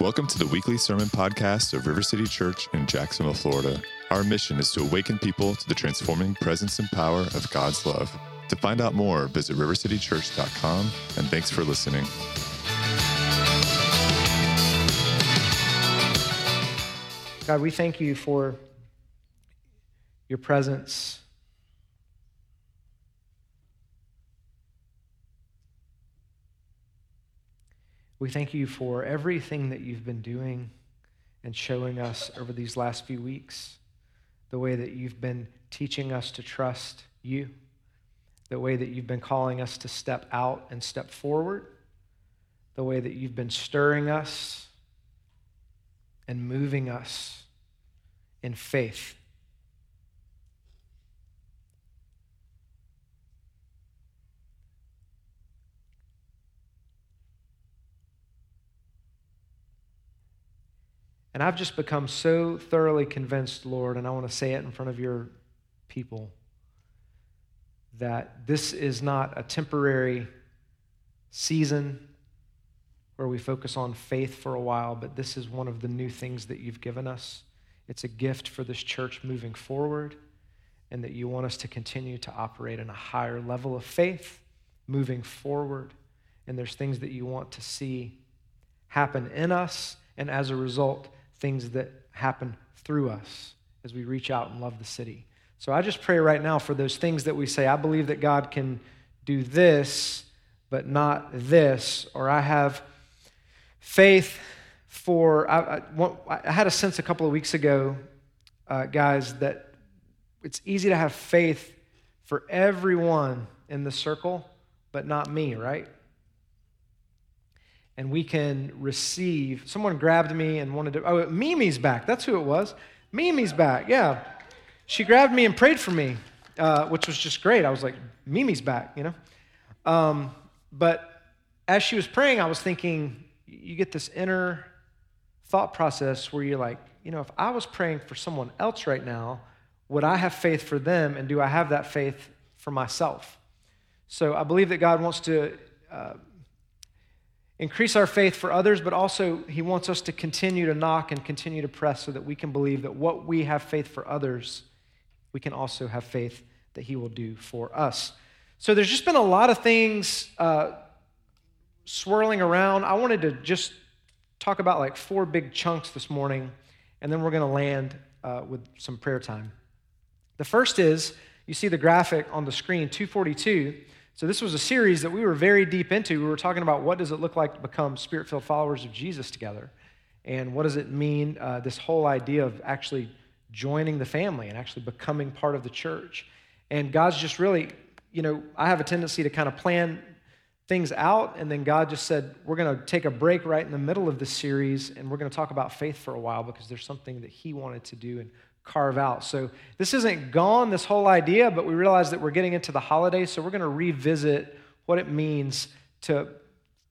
Welcome to the weekly sermon podcast of River City Church in Jacksonville, Florida. Our mission is to awaken people to the transforming presence and power of God's love. To find out more, visit rivercitychurch.com, and thanks for listening. God, we thank you for your presence. We thank you for everything that you've been doing and showing us over these last few weeks. The way that you've been teaching us to trust you, the way that you've been calling us to step out and step forward, the way that you've been stirring us and moving us in faith. And I've just become so thoroughly convinced, Lord, and I want to say it in front of your people, that this is not a temporary season where we focus on faith for a while, but this is one of the new things that you've given us. It's a gift for this church moving forward, and that you want us to continue to operate in a higher level of faith moving forward. And there's things that you want to see happen in us, and as a result, things that happen through us as we reach out and love the city. So I just pray right now for those things that we say, I believe that God can do this, but not this, or I have faith for. I, I, I had a sense a couple of weeks ago, uh, guys, that it's easy to have faith for everyone in the circle, but not me, right? And we can receive. Someone grabbed me and wanted to. Oh, Mimi's back. That's who it was. Mimi's back. Yeah. She grabbed me and prayed for me, uh, which was just great. I was like, Mimi's back, you know? Um, but as she was praying, I was thinking, you get this inner thought process where you're like, you know, if I was praying for someone else right now, would I have faith for them? And do I have that faith for myself? So I believe that God wants to. Uh, increase our faith for others, but also He wants us to continue to knock and continue to press so that we can believe that what we have faith for others, we can also have faith that He will do for us. So there's just been a lot of things uh, swirling around. I wanted to just talk about like four big chunks this morning, and then we're going to land uh, with some prayer time. The first is you see the graphic on the screen, 242. So this was a series that we were very deep into. We were talking about what does it look like to become spirit-filled followers of Jesus together, and what does it mean? Uh, this whole idea of actually joining the family and actually becoming part of the church. And God's just really, you know, I have a tendency to kind of plan things out, and then God just said, We're going to take a break right in the middle of this series, and we're going to talk about faith for a while because there's something that He wanted to do and carve out. So this isn't gone, this whole idea, but we realize that we're getting into the holidays, so we're going to revisit what it means to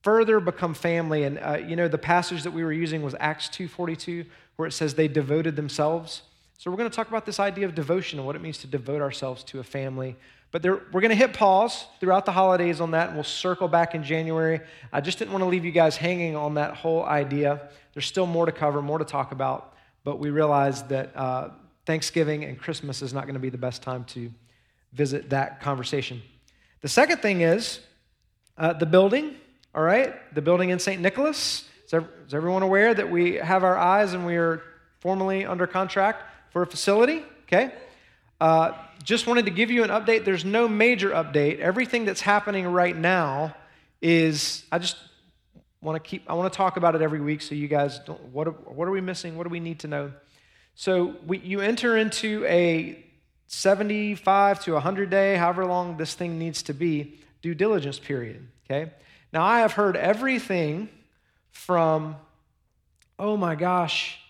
further become family. And uh, you know, the passage that we were using was Acts 2:42, where it says they devoted themselves. So we're going to talk about this idea of devotion and what it means to devote ourselves to a family. But there, we're going to hit pause throughout the holidays on that, and we'll circle back in January. I just didn't want to leave you guys hanging on that whole idea. There's still more to cover, more to talk about, but we realize that uh, Thanksgiving and Christmas is not going to be the best time to visit that conversation. The second thing is uh, the building, all right? The building in St. Nicholas. Is, everyone aware that we have our eyes and we are formally under contract for a facility? Okay. Uh, just wanted to give you an update. There's no major update. Everything that's happening right now is, I just want to keep, I want to talk about it every week so you guys don't, what what are we missing? What do we need to know? So we, you enter into a 75 to 100 day, however long this thing needs to be, due diligence period. Okay? Now, I have heard everything from, oh my gosh,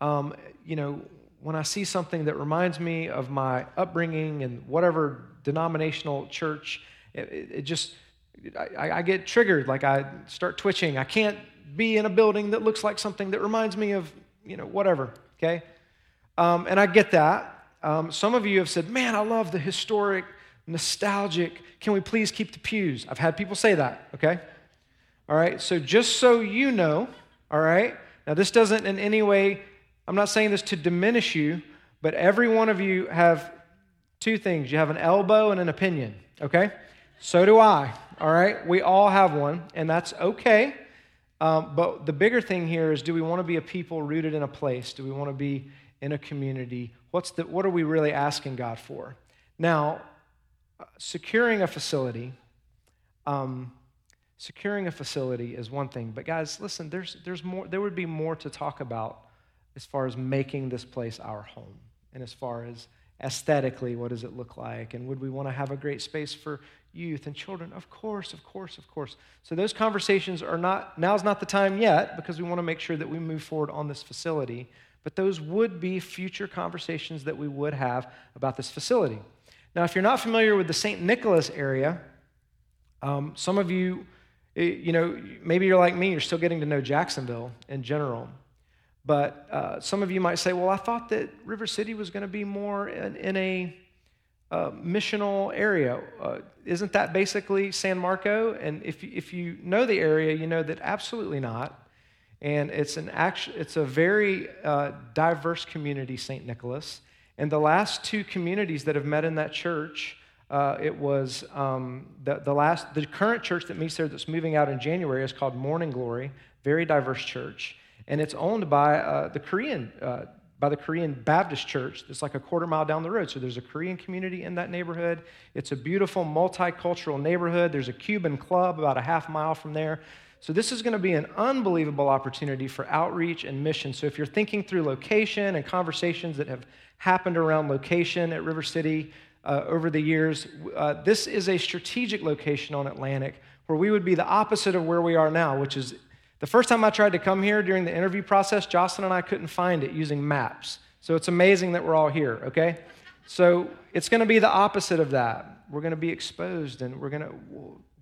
um, you know, when I see something that reminds me of my upbringing and whatever denominational church, it, it just, I, I, get triggered. Like I start twitching. I can't be in a building that looks like something that reminds me of, you know, whatever. Okay? Um, and I get that. Um, some of you have said, man, I love the historic, nostalgic. Can we please keep the pews? I've had people say that, okay? All right, so just so you know, all right, Now, this doesn't in any way, I'm not saying this to diminish you, but every one of you have two things you have an elbow and an opinion, okay? So do I, all right? We all have one, and that's okay. Um, but the bigger thing here is do we want to be a people rooted in a place? Do we want to be in a community? What's the, what are we really asking God for? Now, uh, securing a facility, um, securing a facility is one thing. But guys, listen, there's, there's more, there would be more to talk about as far as making this place our home and as far as aesthetically, what does it look like? And would we want to have a great space for youth and children? Of course, of course, of course. So those conversations are not, now's not the time yet because we want to make sure that we move forward on this facility. But those would be future conversations that we would have about this facility. Now, if you're not familiar with the St. Nicholas area, um, some of you, eh, you know, maybe you're like me, you're still getting to know Jacksonville in general. But uh, some of you might say, well, I thought that River City was going to be more in, in a uh, missional area. Uh, isn't that basically San Marco? And if, if you know the area, you know that absolutely not. And it's, an act- it's a very uh, diverse community, St. Nicholas. And the last two communities that have met in that church, uh, it was um, the, the last, the current church that meets there that's moving out in January is called Morning Glory, very diverse church and it's owned by uh, the Korean uh, by the Korean Baptist Church. It's like a quarter mile down the road. So there's a Korean community in that neighborhood. It's a beautiful multicultural neighborhood. There's a Cuban club about a half mile from there. So this is going to be an unbelievable opportunity for outreach and mission. So if you're thinking through location and conversations that have happened around location at River City uh, over the years, uh, this is a strategic location on Atlantic where we would be the opposite of where we are now, which is the first time I tried to come here during the interview process, Jocelyn and I couldn't find it using maps. So it's amazing that we're all here, okay? So it's going to be the opposite of that. We're going to be exposed and we're going to,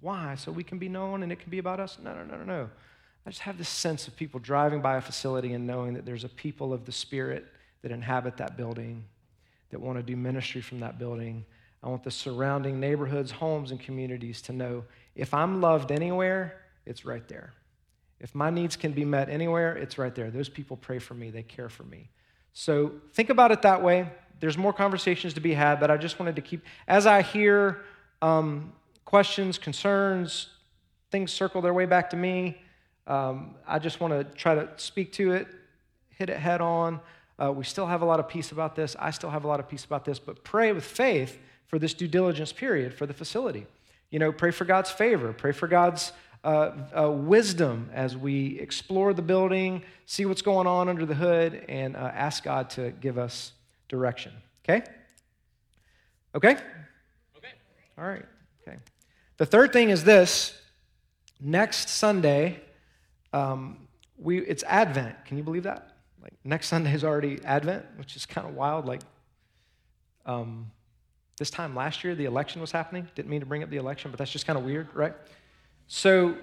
why? So we can be known and it can be about us? No, no, no, no, no. I just have this sense of people driving by a facility and knowing that there's a people of the Spirit that inhabit that building, that want to do ministry from that building. I want the surrounding neighborhoods, homes, and communities to know if I'm loved anywhere, it's right there. If my needs can be met anywhere, it's right there. Those people pray for me, they care for me. So think about it that way. There's more conversations to be had, but I just wanted to keep, as I hear um, questions, concerns, things circle their way back to me, um, I just want to try to speak to it, hit it head on. Uh, we still have a lot of peace about this. I still have a lot of peace about this, but pray with faith for this due diligence period for the facility. You know, pray for God's favor, pray for God's uh, uh, wisdom as we explore the building, see what's going on under the hood, and uh, ask God to give us direction. Okay? Okay? Okay. All right. The third thing is this next Sunday, um, we, it's Advent. Can you believe that? Like next Sunday is already Advent, which is kind of wild. Like um, this time last year, the election was happening. Didn't mean to bring up the election, but that's just kind of weird, right? So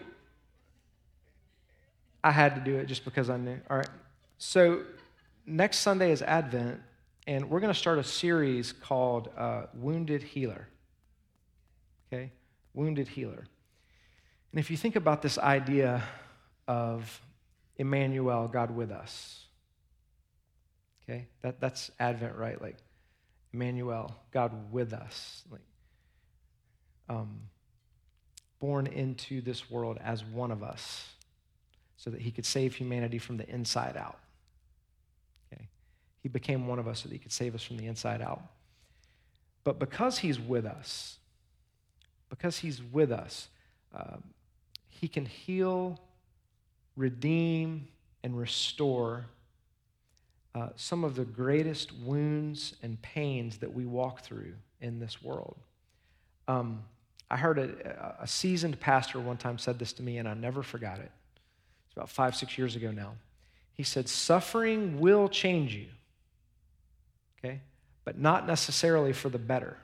I had to do it just because I knew. All right. So next Sunday is Advent, and we're going to start a series called uh, Wounded Healer. Wounded Healer. And if you think about this idea of Emmanuel, God with us, okay? That, that's Advent, right? Like Emmanuel, God with us. Like, um, born into this world as one of us so that he could save humanity from the inside out. Okay? He became one of us so that he could save us from the inside out. But because he's with us, because he's with us, uh, he can heal, redeem, and restore uh, some of the greatest wounds and pains that we walk through in this world. Um, I heard a, a seasoned pastor one time said this to me, and I never forgot it. It's about five, six years ago now. He said, Suffering will change you, okay? But not necessarily for the better.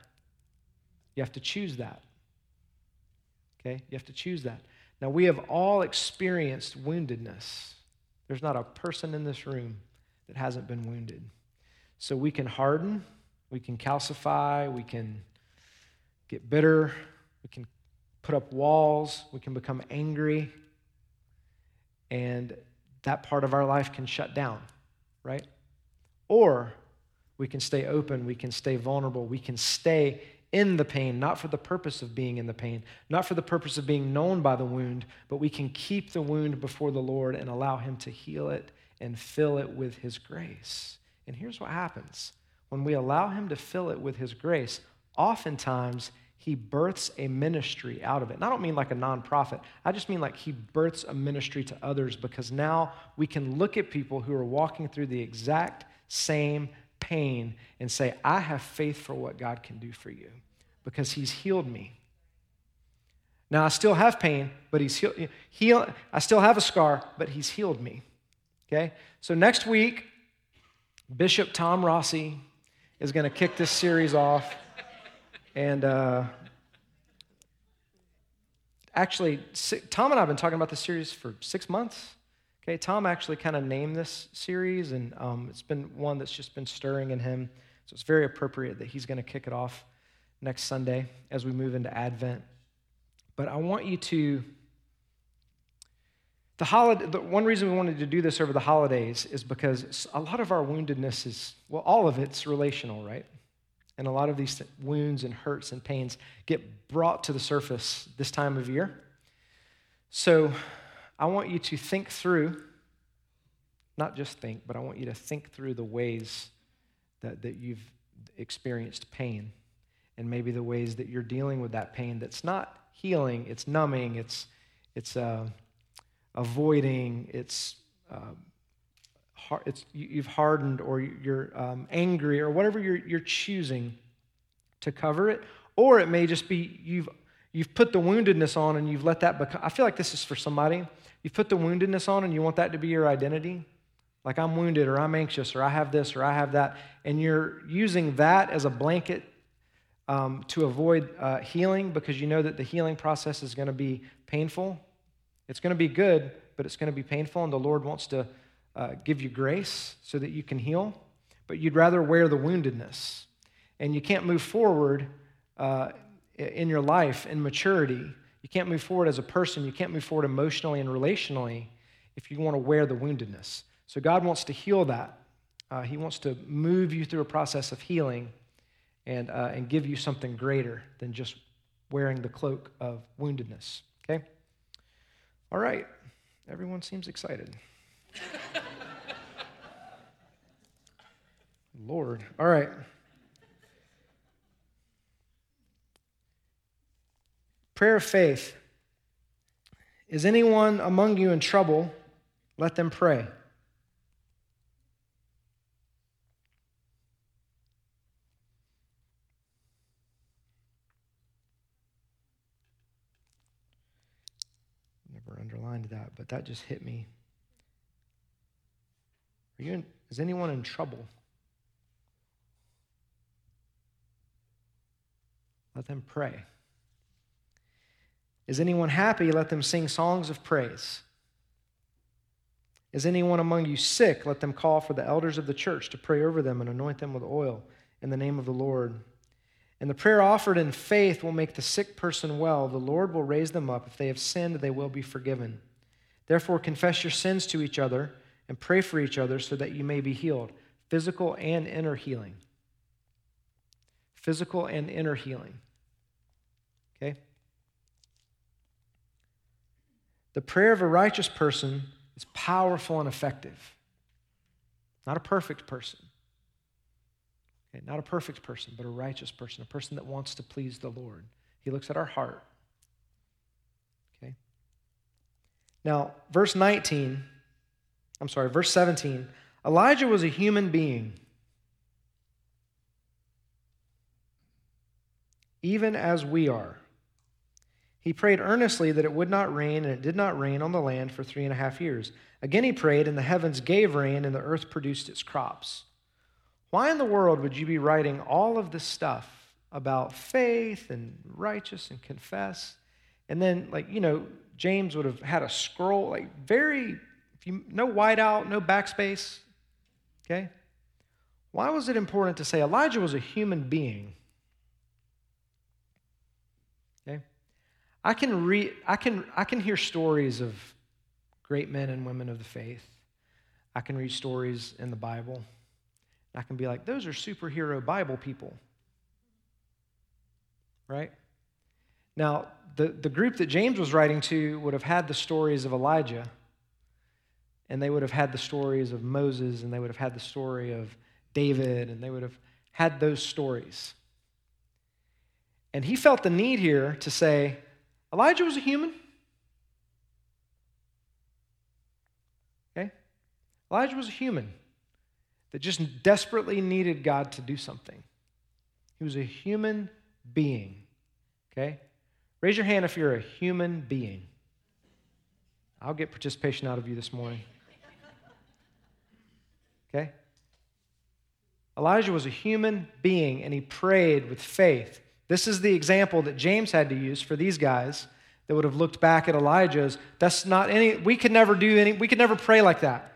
You have to choose that. Okay? You have to choose that. Now, we have all experienced woundedness. There's not a person in this room that hasn't been wounded. So we can harden, we can calcify, we can get bitter, we can put up walls, we can become angry. And that part of our life can shut down, right? Or we can stay open, we can stay vulnerable, we can stay in the pain, not for the purpose of being in the pain, not for the purpose of being known by the wound, but we can keep the wound before the Lord and allow Him to heal it and fill it with His grace. And here's what happens when we allow Him to fill it with His grace, oftentimes He births a ministry out of it. And I don't mean like a nonprofit, I just mean like He births a ministry to others because now we can look at people who are walking through the exact same pain and say, I have faith for what God can do for you because He's healed me. Now, I still have pain, but He's healed. Heal, I still have a scar, but He's healed me. Okay? So next week, Bishop Tom Rossi is going to kick this series off. And uh, actually, Tom and I have been talking about this series for six months. Okay, Tom actually kind of named this series, and um, it's been one that's just been stirring in him. So it's very appropriate that he's going to kick it off next Sunday as we move into Advent. But I want you to. The, holiday, the one reason we wanted to do this over the holidays is because a lot of our woundedness is, well, all of it's relational, right? And a lot of these wounds and hurts and pains get brought to the surface this time of year. So I want you to think through, not just think, but I want you to think through the ways that, that you've experienced pain and maybe the ways that you're dealing with that pain that's not healing, it's numbing, it's, it's uh, avoiding, it's, uh, it's you've hardened or you're um, angry or whatever you're, you're choosing to cover it. Or it may just be you've, you've put the woundedness on and you've let that become. I feel like this is for somebody You've put the woundedness on and you want that to be your identity. Like I'm wounded or I'm anxious or I have this or I have that. And you're using that as a blanket um, to avoid uh, healing because you know that the healing process is going to be painful. It's going to be good, but it's going to be painful. And the Lord wants to uh, give you grace so that you can heal. But you'd rather wear the woundedness. And you can't move forward uh, in your life in maturity you can't move forward as a person. You can't move forward emotionally and relationally if you want to wear the woundedness. So God wants to heal that. Uh, he wants to move you through a process of healing and, uh, and give you something greater than just wearing the cloak of woundedness. Okay? All right. Everyone seems excited. Lord. All right. Prayer of faith. Is anyone among you in trouble? Let them pray. That, but that just hit me. Are you in, is anyone in trouble? Let them pray. Is anyone happy? Let them sing songs of praise. Is anyone among you sick? Let them call for the elders of the church to pray over them and anoint them with oil in the name of the Lord. And the prayer offered in faith will make the sick person well. The Lord will raise them up. If they have sinned, they will be forgiven. Therefore, confess your sins to each other and pray for each other so that you may be healed physical and inner healing. Physical and inner healing. Okay? The prayer of a righteous person is powerful and effective. Not a perfect person. Okay, not a perfect person, but a righteous person, a person that wants to please the Lord. He looks at our heart. Okay? Now, verse 19, I'm sorry, verse 17 Elijah was a human being, even as we are. He prayed earnestly that it would not rain, and it did not rain on the land for three and a half years. Again he prayed, and the heavens gave rain, and the earth produced its crops. Why in the world would you be writing all of this stuff about faith and righteous and confess? And then, like, you know, James would have had a scroll, like, very, if you, no whiteout, no backspace, okay? Why was it important to say Elijah was a human being? Okay? I can, read, I, can, I can hear stories of great men and women of the faith. I can read stories in the Bible. I can be like, those are superhero Bible people. Right? Now, the, the group that James was writing to would have had the stories of Elijah, and they would have had the stories of Moses, and they would have had the story of David, and they would have had those stories. And he felt the need here to say, Elijah was a human. Okay? Elijah was a human that just desperately needed God to do something. He was a human being. Okay? Raise your hand if you're a human being. I'll get participation out of you this morning. Okay? Elijah was a human being and he prayed with faith. This is the example that James had to use for these guys that would have looked back at Elijah's. That's not any, we could never do any, we could never pray like that.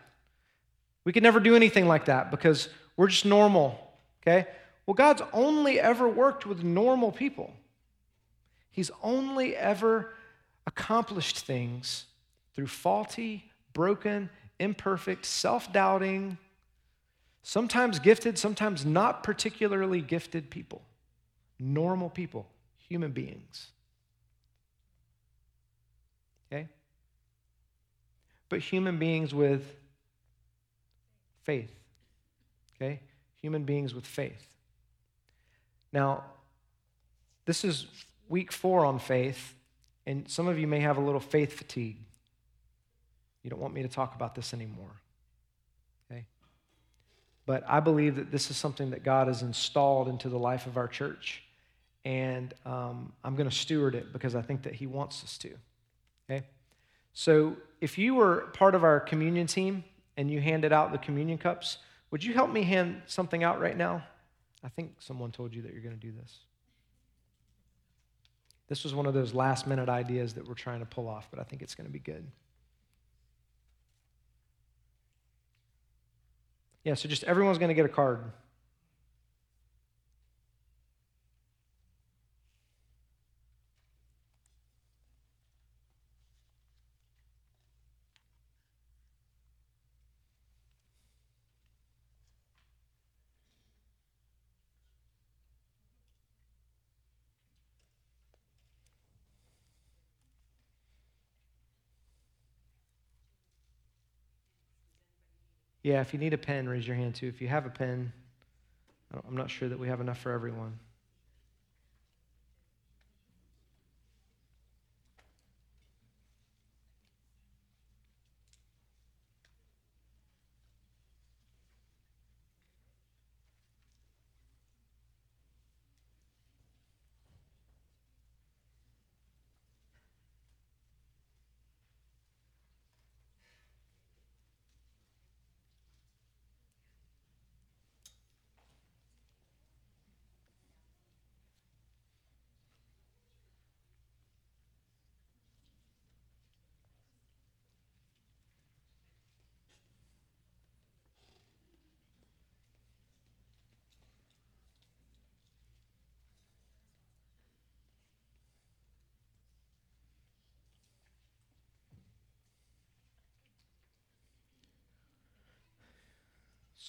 We could never do anything like that because we're just normal, okay? Well, God's only ever worked with normal people. He's only ever accomplished things through faulty, broken, imperfect, self doubting, sometimes gifted, sometimes not particularly gifted people, normal people, human beings. Okay? But human beings with faith. Okay? Human beings with faith. Now, this is week four on faith, and some of you may have a little faith fatigue. You don't want me to talk about this anymore. Okay? But I believe that this is something that God has installed into the life of our church. And um, I'm going to steward it because I think that He wants us to. Okay? So if you were part of our communion team and you handed out the communion cups, would you help me hand something out right now? I think someone told you that you're going to do this. This was one of those last minute ideas that we're trying to pull off, but I think it's going to be good. Yeah, so just everyone's going to get a card. Yeah, if you need a pen, raise your hand too. If you have a pen, I'm not sure that we have enough for everyone.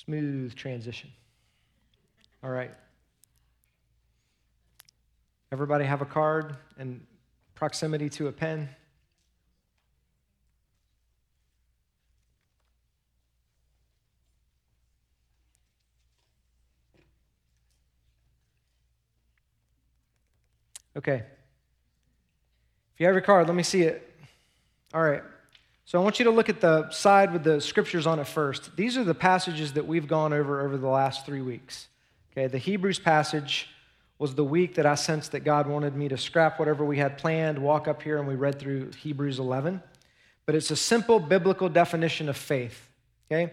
Smooth transition. All right. Everybody have a card and proximity to a pen? Okay. If you have your card, let me see it. All right. So I want you to look at the side with the scriptures on it first. These are the passages that we've gone over over the last three weeks. Okay, the Hebrews passage was the week that I sensed that God wanted me to scrap whatever we had planned, walk up here, and we read through Hebrews 11. But it's a simple biblical definition of faith. Okay,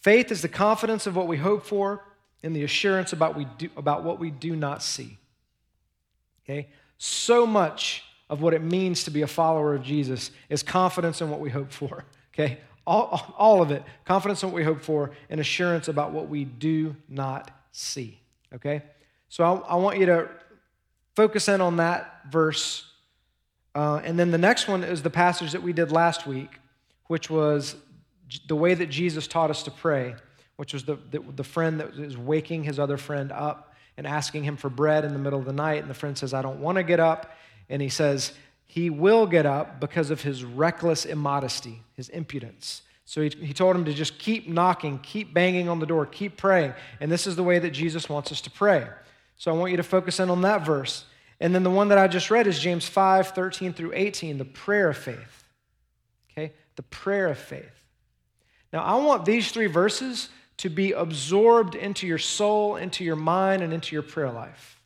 faith is the confidence of what we hope for and the assurance about, we do, about what we do not see. Okay, so much of what it means to be a follower of Jesus is confidence in what we hope for, okay? All, all of it, confidence in what we hope for, and assurance about what we do not see, okay? So I, I want you to focus in on that verse. Uh, and then the next one is the passage that we did last week, which was the way that Jesus taught us to pray, which was the, the, the friend that is waking his other friend up and asking him for bread in the middle of the night. And the friend says, I don't want to get up. And he says, he will get up because of his reckless immodesty, his impudence. So he, he told him to just keep knocking, keep banging on the door, keep praying. And this is the way that Jesus wants us to pray. So I want you to focus in on that verse. And then the one that I just read is James 5 13 through 18, the prayer of faith. Okay? The prayer of faith. Now, I want these three verses to be absorbed into your soul, into your mind, and into your prayer life.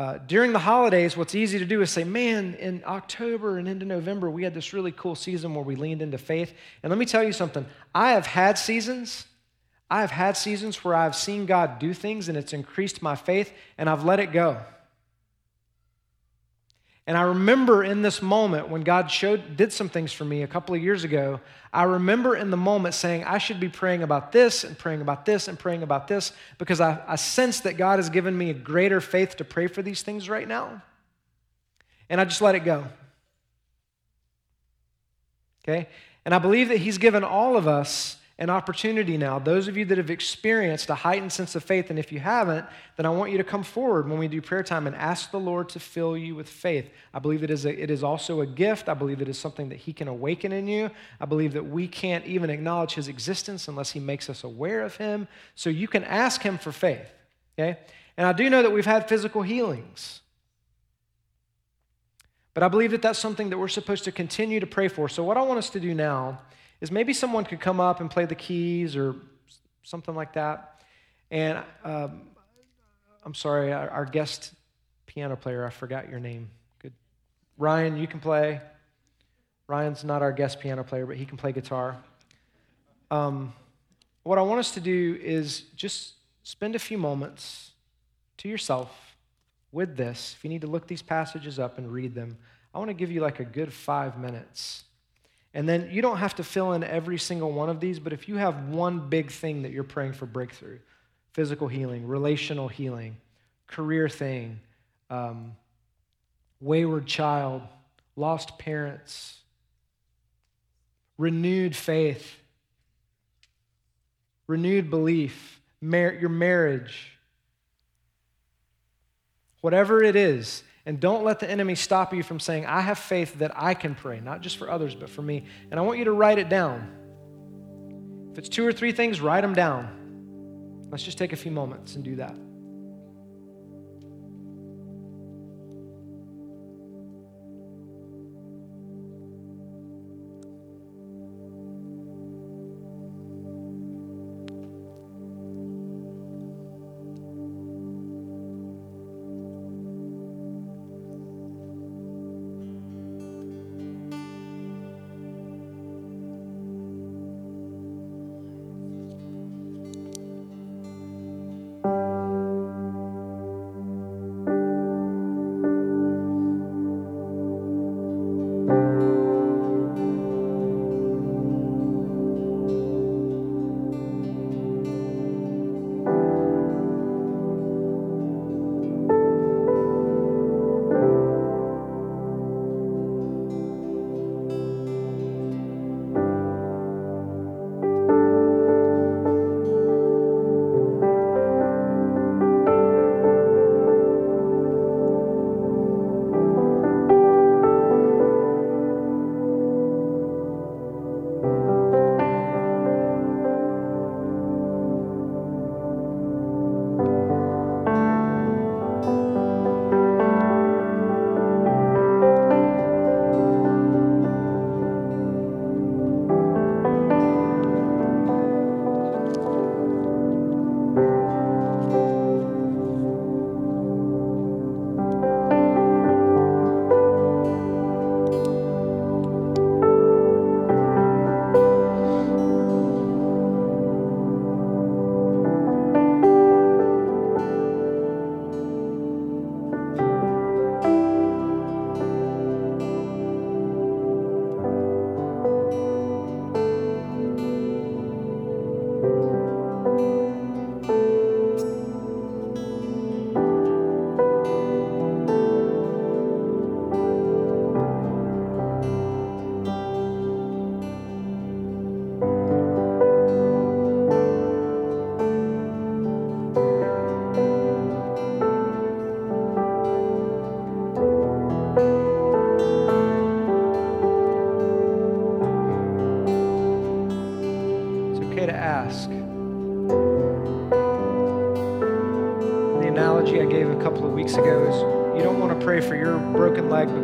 Uh, during the holidays, what's easy to do is say, man, in October and into November, we had this really cool season where we leaned into faith. And let me tell you something I have had seasons. I have had seasons where I've seen God do things and it's increased my faith, and I've let it go. And I remember in this moment when God showed did some things for me a couple of years ago, I remember in the moment saying, I should be praying about this and praying about this and praying about this because I, I sense that God has given me a greater faith to pray for these things right now. And I just let it go. Okay? And I believe that He's given all of us an opportunity now. Those of you that have experienced a heightened sense of faith, and if you haven't, then I want you to come forward when we do prayer time and ask the Lord to fill you with faith. I believe it is, a, it is also a gift. I believe it is something that He can awaken in you. I believe that we can't even acknowledge His existence unless He makes us aware of Him. So you can ask Him for faith, okay? And I do know that we've had physical healings. But I believe that that's something that we're supposed to continue to pray for. So, what I want us to do now is maybe someone could come up and play the keys or something like that. And um, I'm sorry, our, our, guest piano player, I forgot your name. Good. Ryan, you can play. Ryan's not our guest piano player, but he can play guitar. Um, what I want us to do is just spend a few moments to yourself with this. If you need to look these passages up and read them, I want to give you like a good five minutes and then you don't have to fill in every single one of these, but if you have one big thing that you're praying for breakthrough physical healing, relational healing, career thing, um, wayward child, lost parents, renewed faith, renewed belief, mar- your marriage, whatever it is, and don't let the enemy stop you from saying, I have faith that I can pray, not just for others, but for me. And I want you to write it down. If it's two or three things, write them down. Let's just take a few moments and do that.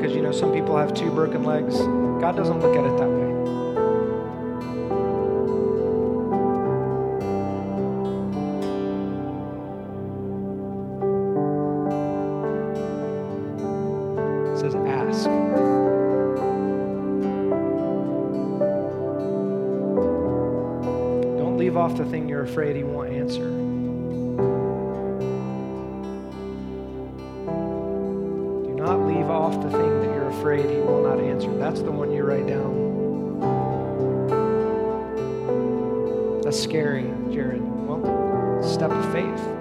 Because you know some people have two broken legs. God doesn't look at it that way. It says scary, Jared. Well, step of faith.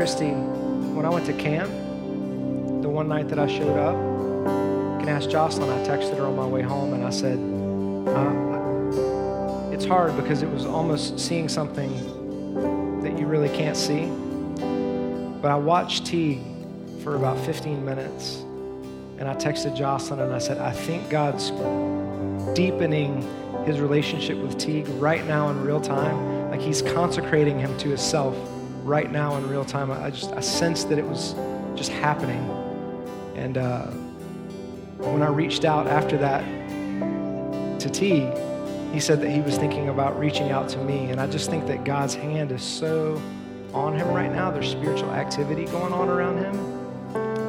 Christy, when I went to camp, the one night that I showed up, you can ask Jocelyn. I texted her on my way home and I said, uh, It's hard because it was almost seeing something that you really can't see. But I watched Teague for about 15 minutes and I texted Jocelyn and I said, I think God's deepening his relationship with Teague right now in real time. Like he's consecrating him to himself right now in real time. I just I sensed that it was just happening. And uh, when I reached out after that to T, he said that he was thinking about reaching out to me. And I just think that God's hand is so on him right now. There's spiritual activity going on around him.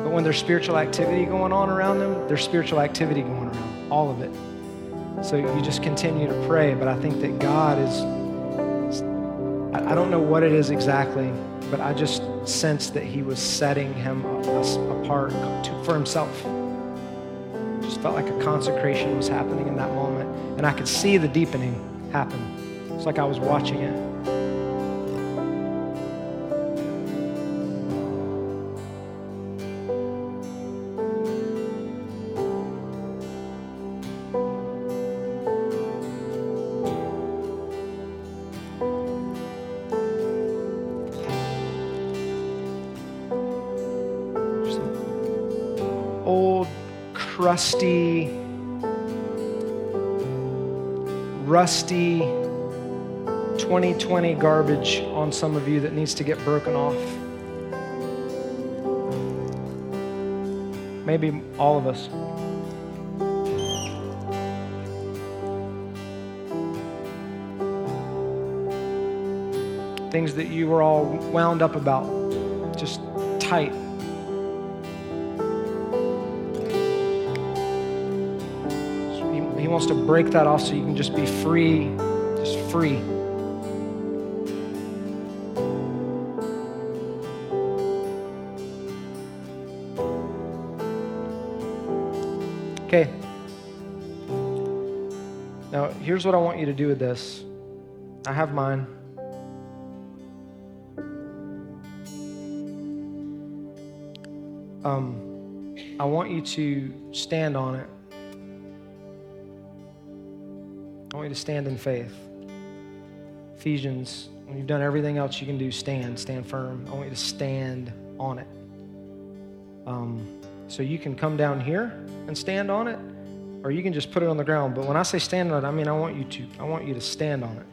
But when there's spiritual activity going on around him, there's spiritual activity going around, all of it. So you just continue to pray. But I think that God is I don't know what it is exactly, but I just sensed that he was setting him apart for himself. Just felt like a consecration was happening in that moment. And I could see the deepening happen. It's like I was watching it. Crusty, rusty 2020 garbage on some of you that needs to get broken off. Maybe all of us. Things that you were all wound up about, just tight. Wants to break that off so you can just be free, just free. Okay. Now, here's what I want you to do with this. I have mine. Um, I want you to stand on it. Want you to stand in faith. Ephesians, when you've done everything else you can do, stand, stand firm. I want you to stand on it. Um, so you can come down here and stand on it, or you can just put it on the ground. But when I say stand on it, I mean I want you to. I want you to stand on it.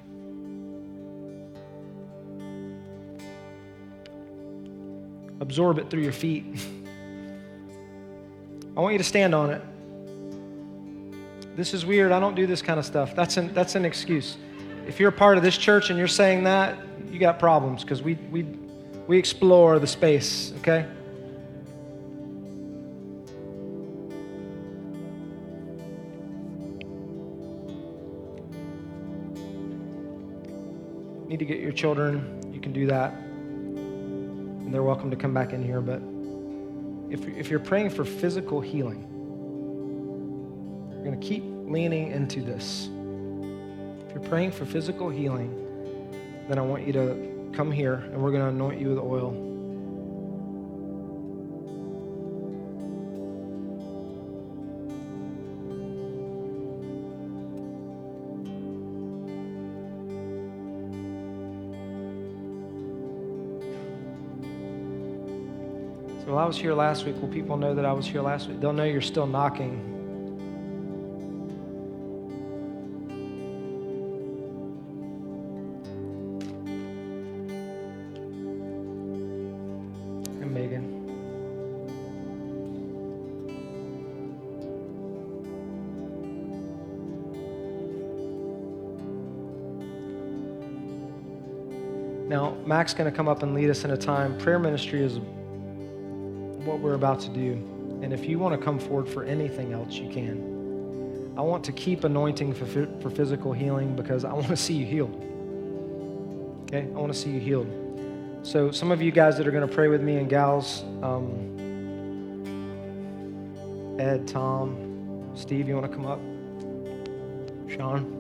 Absorb it through your feet. I want you to stand on it. This is weird. I don't do this kind of stuff. That's an, that's an excuse. If you're a part of this church and you're saying that, you got problems because we, we, we explore the space, okay? Need to get your children, you can do that. And they're welcome to come back in here, but if, if you're praying for physical healing, keep leaning into this. If you're praying for physical healing, then I want you to come here and we're going to anoint you with oil. So I was here last week, will people know that I was here last week? They'll know you're still knocking Mac's going to come up and lead us in a time. Prayer ministry is what we're about to do. And if you want to come forward for anything else, you can. I want to keep anointing for, for physical healing because I want to see you healed. Okay? I want to see you healed. So, some of you guys that are going to pray with me and gals, um, Ed, Tom, Steve, you want to come up? Sean?